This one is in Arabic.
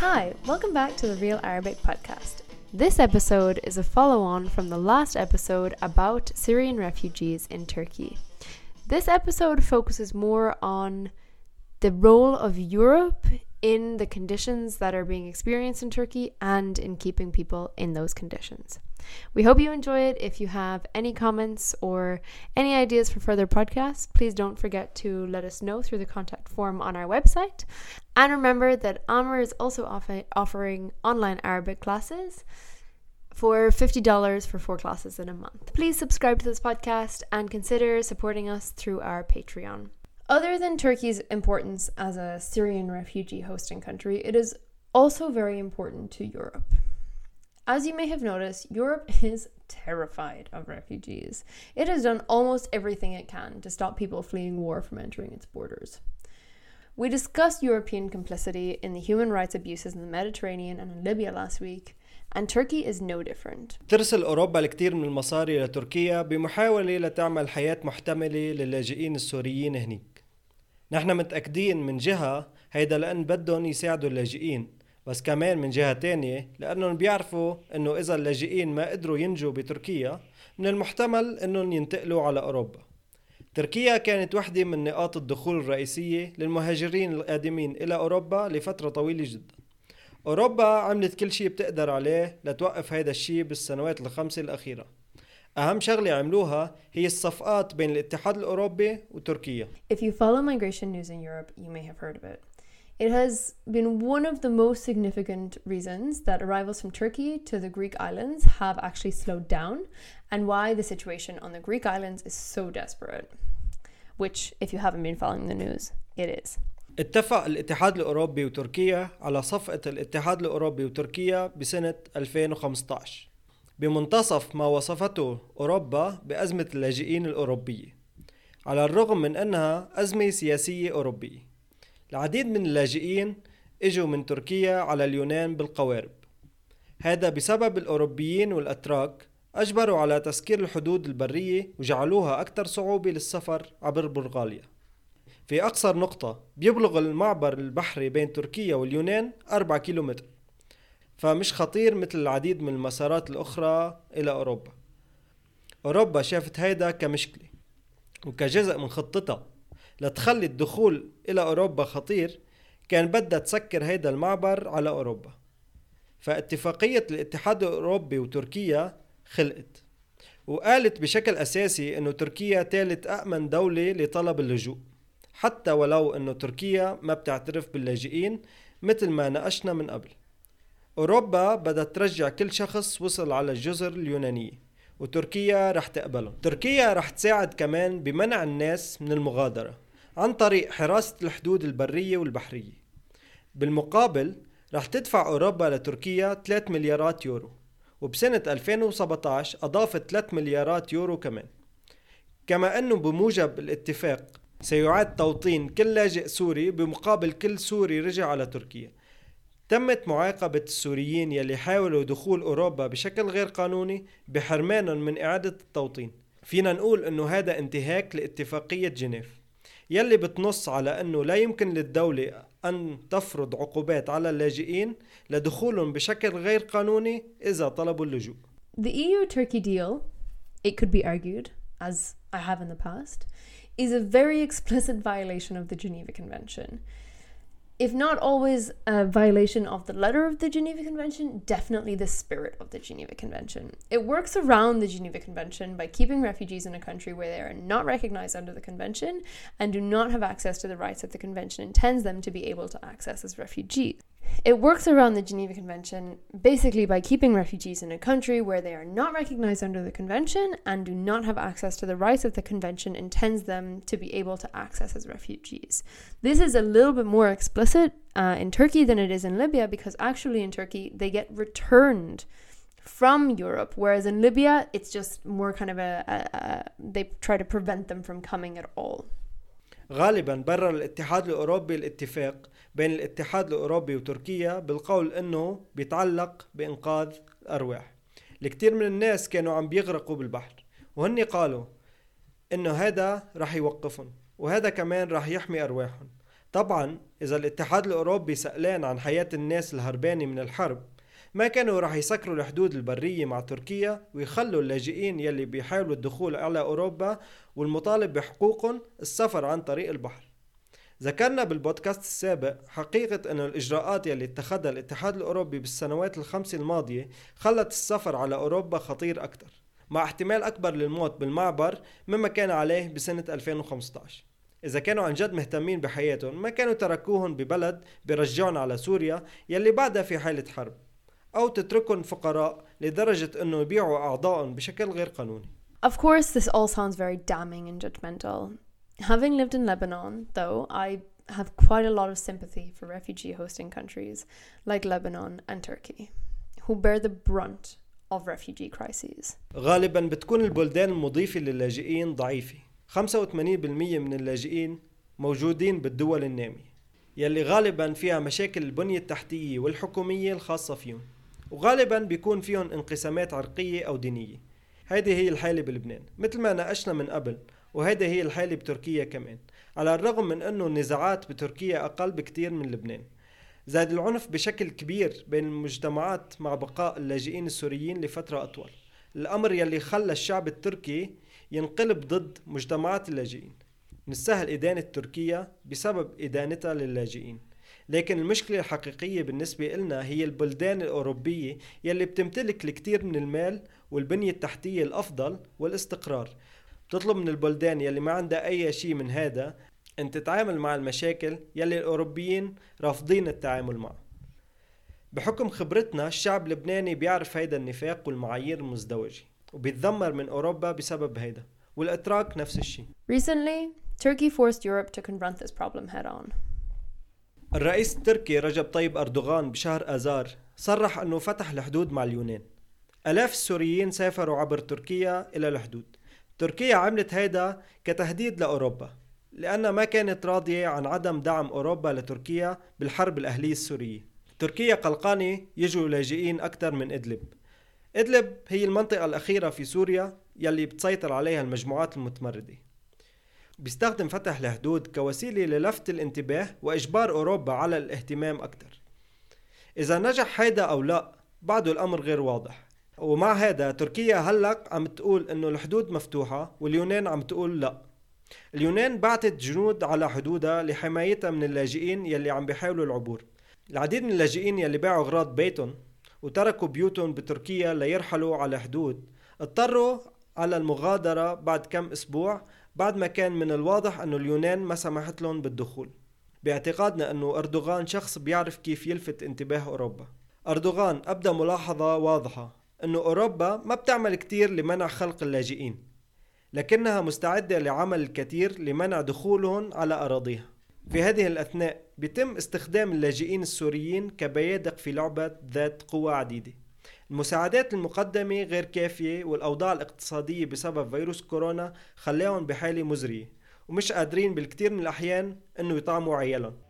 Hi, welcome back to the Real Arabic podcast. This episode is a follow on from the last episode about Syrian refugees in Turkey. This episode focuses more on the role of Europe in the conditions that are being experienced in Turkey and in keeping people in those conditions. We hope you enjoy it. If you have any comments or any ideas for further podcasts, please don't forget to let us know through the contact form on our website. And remember that Amr is also offer- offering online Arabic classes for $50 for four classes in a month. Please subscribe to this podcast and consider supporting us through our Patreon. Other than Turkey's importance as a Syrian refugee hosting country, it is also very important to Europe. As you may have noticed, Europe is terrified of refugees. It has done almost everything it can to stop people fleeing war from entering its borders. We discussed European complicity in the human rights abuses in the Mediterranean and in Libya last week, and Turkey is no different. ترسل أوروبا الكثير من المصاري لتركيا بمحاولة لتعمل حياة محتملة للاجئين السوريين هنيك نحن متأكدين من جهة هيدا لأن بدهم يساعدوا اللاجئين بس كمان من جهة تانية لأنهم بيعرفوا أنه إذا اللاجئين ما قدروا ينجوا بتركيا من المحتمل أنهم ينتقلوا على أوروبا تركيا كانت وحدة من نقاط الدخول الرئيسية للمهاجرين القادمين إلى أوروبا لفترة طويلة جدا أوروبا عملت كل شيء بتقدر عليه لتوقف هيدا الشيء بالسنوات الخمسة الأخيرة أهم شغلة عملوها هي الصفقات بين الاتحاد الأوروبي وتركيا. If you follow migration news in Europe, you may have heard of it. It has been one of the most significant reasons that arrivals from Turkey to the Greek islands have actually slowed down and why the situation on the Greek islands is so desperate. Which, if you haven't been following the news, it is. اتفق الاتحاد الأوروبي وتركيا على صفقة الاتحاد الأوروبي وتركيا بسنة 2015 بمنتصف ما وصفته أوروبا بأزمة اللاجئين الأوروبية على الرغم من أنها أزمة سياسية أوروبية العديد من اللاجئين إجوا من تركيا على اليونان بالقوارب. هذا بسبب الأوروبيين والأتراك أجبروا على تسكير الحدود البرية وجعلوها أكثر صعوبة للسفر عبر بلغاريا. في أقصر نقطة بيبلغ المعبر البحري بين تركيا واليونان 4 كيلومتر فمش خطير مثل العديد من المسارات الأخرى إلى أوروبا. أوروبا شافت هيدا كمشكلة وكجزء من خطتها. لتخلي الدخول إلى أوروبا خطير كان بدها تسكر هيدا المعبر على أوروبا. فاتفاقية الاتحاد الأوروبي وتركيا خلقت وقالت بشكل أساسي أنه تركيا ثالث أأمن دولة لطلب اللجوء حتى ولو أنه تركيا ما بتعترف باللاجئين مثل ما ناقشنا من قبل. أوروبا بدها ترجع كل شخص وصل على الجزر اليونانية وتركيا رح تقبله تركيا رح تساعد كمان بمنع الناس من المغادرة. عن طريق حراسة الحدود البرية والبحرية. بالمقابل رح تدفع أوروبا لتركيا 3 مليارات يورو وبسنة 2017 أضافت 3 مليارات يورو كمان. كما أنه بموجب الاتفاق سيعاد توطين كل لاجئ سوري بمقابل كل سوري رجع على تركيا. تمت معاقبة السوريين يلي حاولوا دخول أوروبا بشكل غير قانوني بحرمانهم من إعادة التوطين. فينا نقول أنه هذا انتهاك لاتفاقية جنيف. يلي بتنص على أنه لا يمكن للدولة أن تفرض عقوبات على اللاجئين لدخولهم بشكل غير قانوني إذا طلبوا اللجوء The EU-Turkey deal, it could be argued, as I have in the past, is a very explicit violation of the Geneva Convention. If not always a violation of the letter of the Geneva Convention, definitely the spirit of the Geneva Convention. It works around the Geneva Convention by keeping refugees in a country where they are not recognized under the Convention and do not have access to the rights that the Convention intends them to be able to access as refugees. It works around the Geneva Convention basically by keeping refugees in a country where they are not recognized under the Convention and do not have access to the rights that the Convention intends them to be able to access as refugees. This is a little bit more explicit uh, in Turkey than it is in Libya because actually in Turkey they get returned from Europe, whereas in Libya it's just more kind of a, a, a they try to prevent them from coming at all. غالبا برر الاتحاد الأوروبي الاتفاق بين الاتحاد الأوروبي وتركيا بالقول إنه بيتعلق بإنقاذ الأرواح. الكثير من الناس كانوا عم بيغرقوا بالبحر وهن قالوا إنه هذا رح يوقفهم وهذا كمان رح يحمي أرواحهم. طبعا إذا الاتحاد الأوروبي سألان عن حياة الناس الهربانة من الحرب ما كانوا رح يسكروا الحدود البرية مع تركيا ويخلوا اللاجئين يلي بيحاولوا الدخول على أوروبا والمطالب بحقوقهم السفر عن طريق البحر. ذكرنا بالبودكاست السابق حقيقة أن الإجراءات يلي اتخذها الاتحاد الأوروبي بالسنوات الخمس الماضية خلت السفر على أوروبا خطير أكثر مع احتمال أكبر للموت بالمعبر مما كان عليه بسنة 2015 إذا كانوا عن جد مهتمين بحياتهم ما كانوا تركوهم ببلد برجعون على سوريا يلي بعدها في حالة حرب. أو تتركهم فقراء لدرجة أنه يبيعوا أعضائهم بشكل غير قانوني Of course, this all sounds very damning and judgmental. Having lived in Lebanon, though, I have quite a lot of sympathy for refugee hosting countries like Lebanon and Turkey, who bear the brunt of refugee crises. غالبا بتكون البلدان المضيفة للاجئين ضعيفة 85% من اللاجئين موجودين بالدول النامية يلي غالبا فيها مشاكل البنية التحتية والحكومية الخاصة فيهم وغالبا بيكون فيهم انقسامات عرقية أو دينية. هيدي هي الحالة بلبنان. مثل ما ناقشنا من قبل وهيدي هي الحالة بتركيا كمان. على الرغم من أنه النزاعات بتركيا أقل بكتير من لبنان. زاد العنف بشكل كبير بين المجتمعات مع بقاء اللاجئين السوريين لفترة أطول. الأمر يلي خلى الشعب التركي ينقلب ضد مجتمعات اللاجئين. من السهل إدانة تركيا بسبب إدانتها للاجئين. لكن المشكلة الحقيقية بالنسبة إلنا هي البلدان الأوروبية يلي بتمتلك الكثير من المال والبنية التحتية الأفضل والاستقرار. بتطلب من البلدان يلي ما عندها أي شيء من هذا أن تتعامل مع المشاكل يلي الأوروبيين رافضين التعامل معها بحكم خبرتنا الشعب اللبناني بيعرف هيدا النفاق والمعايير المزدوجة وبيتذمر من أوروبا بسبب هيدا والأتراك نفس الشيء. Recently, Turkey forced Europe to confront this problem head on. الرئيس التركي رجب طيب أردوغان بشهر آذار صرح أنه فتح الحدود مع اليونان. ألاف السوريين سافروا عبر تركيا إلى الحدود. تركيا عملت هيدا كتهديد لأوروبا لأنها ما كانت راضية عن عدم دعم أوروبا لتركيا بالحرب الأهلية السورية. تركيا قلقانة يجوا لاجئين أكثر من إدلب. إدلب هي المنطقة الأخيرة في سوريا يلي بتسيطر عليها المجموعات المتمردة. بيستخدم فتح الحدود كوسيلة للفت الانتباه وإجبار أوروبا على الاهتمام أكثر إذا نجح هيدا أو لا بعده الأمر غير واضح. ومع هذا تركيا هلق عم تقول إنه الحدود مفتوحة واليونان عم تقول لا. اليونان بعتت جنود على حدودها لحمايتها من اللاجئين يلي عم بيحاولوا العبور. العديد من اللاجئين يلي باعوا أغراض بيتهم وتركوا بيوتهم بتركيا ليرحلوا على حدود اضطروا على المغادرة بعد كم أسبوع بعد ما كان من الواضح انه اليونان ما سمحت لهم بالدخول. باعتقادنا أنه أردوغان شخص بيعرف كيف يلفت انتباه أوروبا. أردوغان أبدى ملاحظة واضحة انه أوروبا ما بتعمل كتير لمنع خلق اللاجئين لكنها مستعدة لعمل الكثير لمنع دخولهم على أراضيها. في هذه الأثناء بيتم استخدام اللاجئين السوريين كبيادق في لعبة ذات قوى عديدة. المساعدات المقدمة غير كافية والأوضاع الاقتصادية بسبب فيروس كورونا خلاهم بحالة مزرية ومش قادرين بالكثير من الأحيان إنه يطعموا عيالهم.